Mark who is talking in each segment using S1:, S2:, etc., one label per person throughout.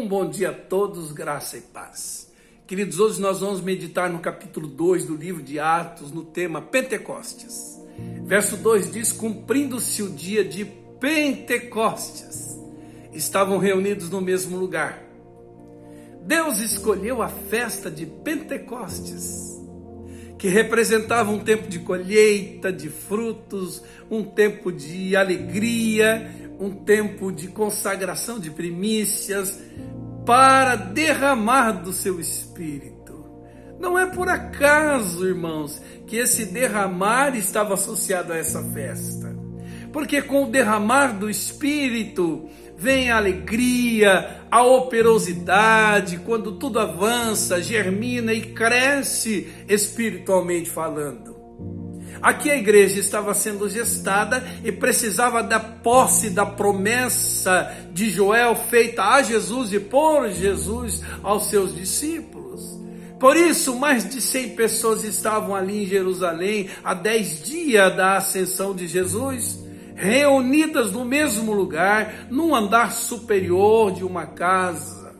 S1: Um bom dia a todos, graça e paz. Queridos, hoje nós vamos meditar no capítulo 2 do livro de Atos, no tema Pentecostes. Verso 2 diz: Cumprindo-se o dia de Pentecostes, estavam reunidos no mesmo lugar. Deus escolheu a festa de Pentecostes, que representava um tempo de colheita de frutos, um tempo de alegria, um tempo de consagração de primícias para derramar do seu espírito. Não é por acaso, irmãos, que esse derramar estava associado a essa festa. Porque com o derramar do espírito vem a alegria, a operosidade, quando tudo avança, germina e cresce espiritualmente falando. Aqui a igreja estava sendo gestada e precisava da posse da promessa de Joel feita a Jesus e por Jesus aos seus discípulos. Por isso, mais de 100 pessoas estavam ali em Jerusalém a 10 dias da ascensão de Jesus, reunidas no mesmo lugar, num andar superior de uma casa,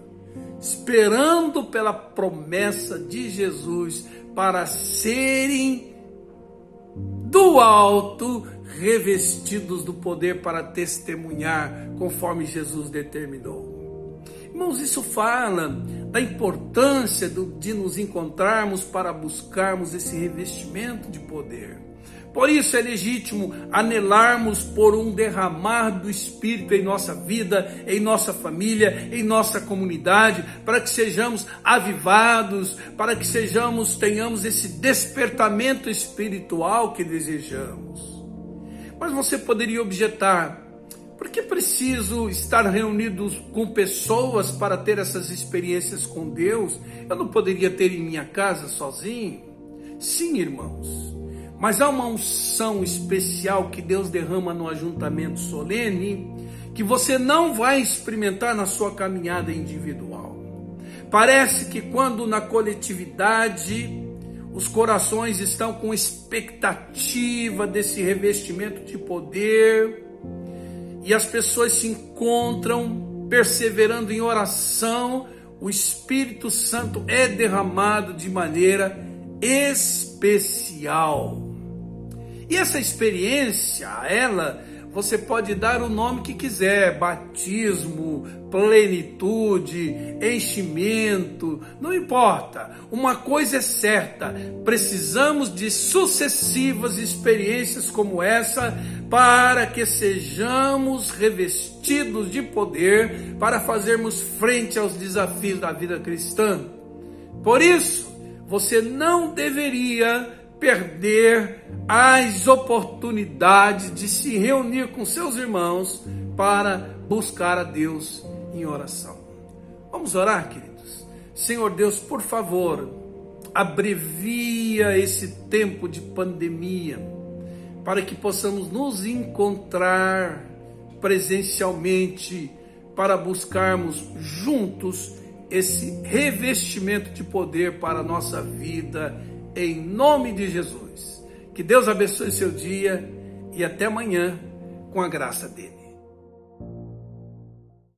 S1: esperando pela promessa de Jesus para serem alto, revestidos do poder para testemunhar, conforme Jesus determinou. Irmãos, isso fala da importância de nos encontrarmos para buscarmos esse revestimento de poder. Por isso é legítimo anelarmos por um derramar do Espírito em nossa vida, em nossa família, em nossa comunidade, para que sejamos avivados, para que sejamos, tenhamos esse despertamento espiritual que desejamos. Mas você poderia objetar, por que preciso estar reunidos com pessoas para ter essas experiências com Deus? Eu não poderia ter em minha casa sozinho? Sim, irmãos. Mas há uma unção especial que Deus derrama no ajuntamento solene que você não vai experimentar na sua caminhada individual. Parece que quando na coletividade os corações estão com expectativa desse revestimento de poder e as pessoas se encontram perseverando em oração, o Espírito Santo é derramado de maneira especial. E essa experiência, ela, você pode dar o nome que quiser: batismo, plenitude, enchimento, não importa. Uma coisa é certa: precisamos de sucessivas experiências como essa para que sejamos revestidos de poder para fazermos frente aos desafios da vida cristã. Por isso, você não deveria perder as oportunidades de se reunir com seus irmãos para buscar a Deus em oração. Vamos orar, queridos? Senhor Deus, por favor, abrevia esse tempo de pandemia para que possamos nos encontrar presencialmente para buscarmos juntos esse revestimento de poder para a nossa vida em nome de Jesus. Que Deus abençoe seu dia e até amanhã com a graça dele.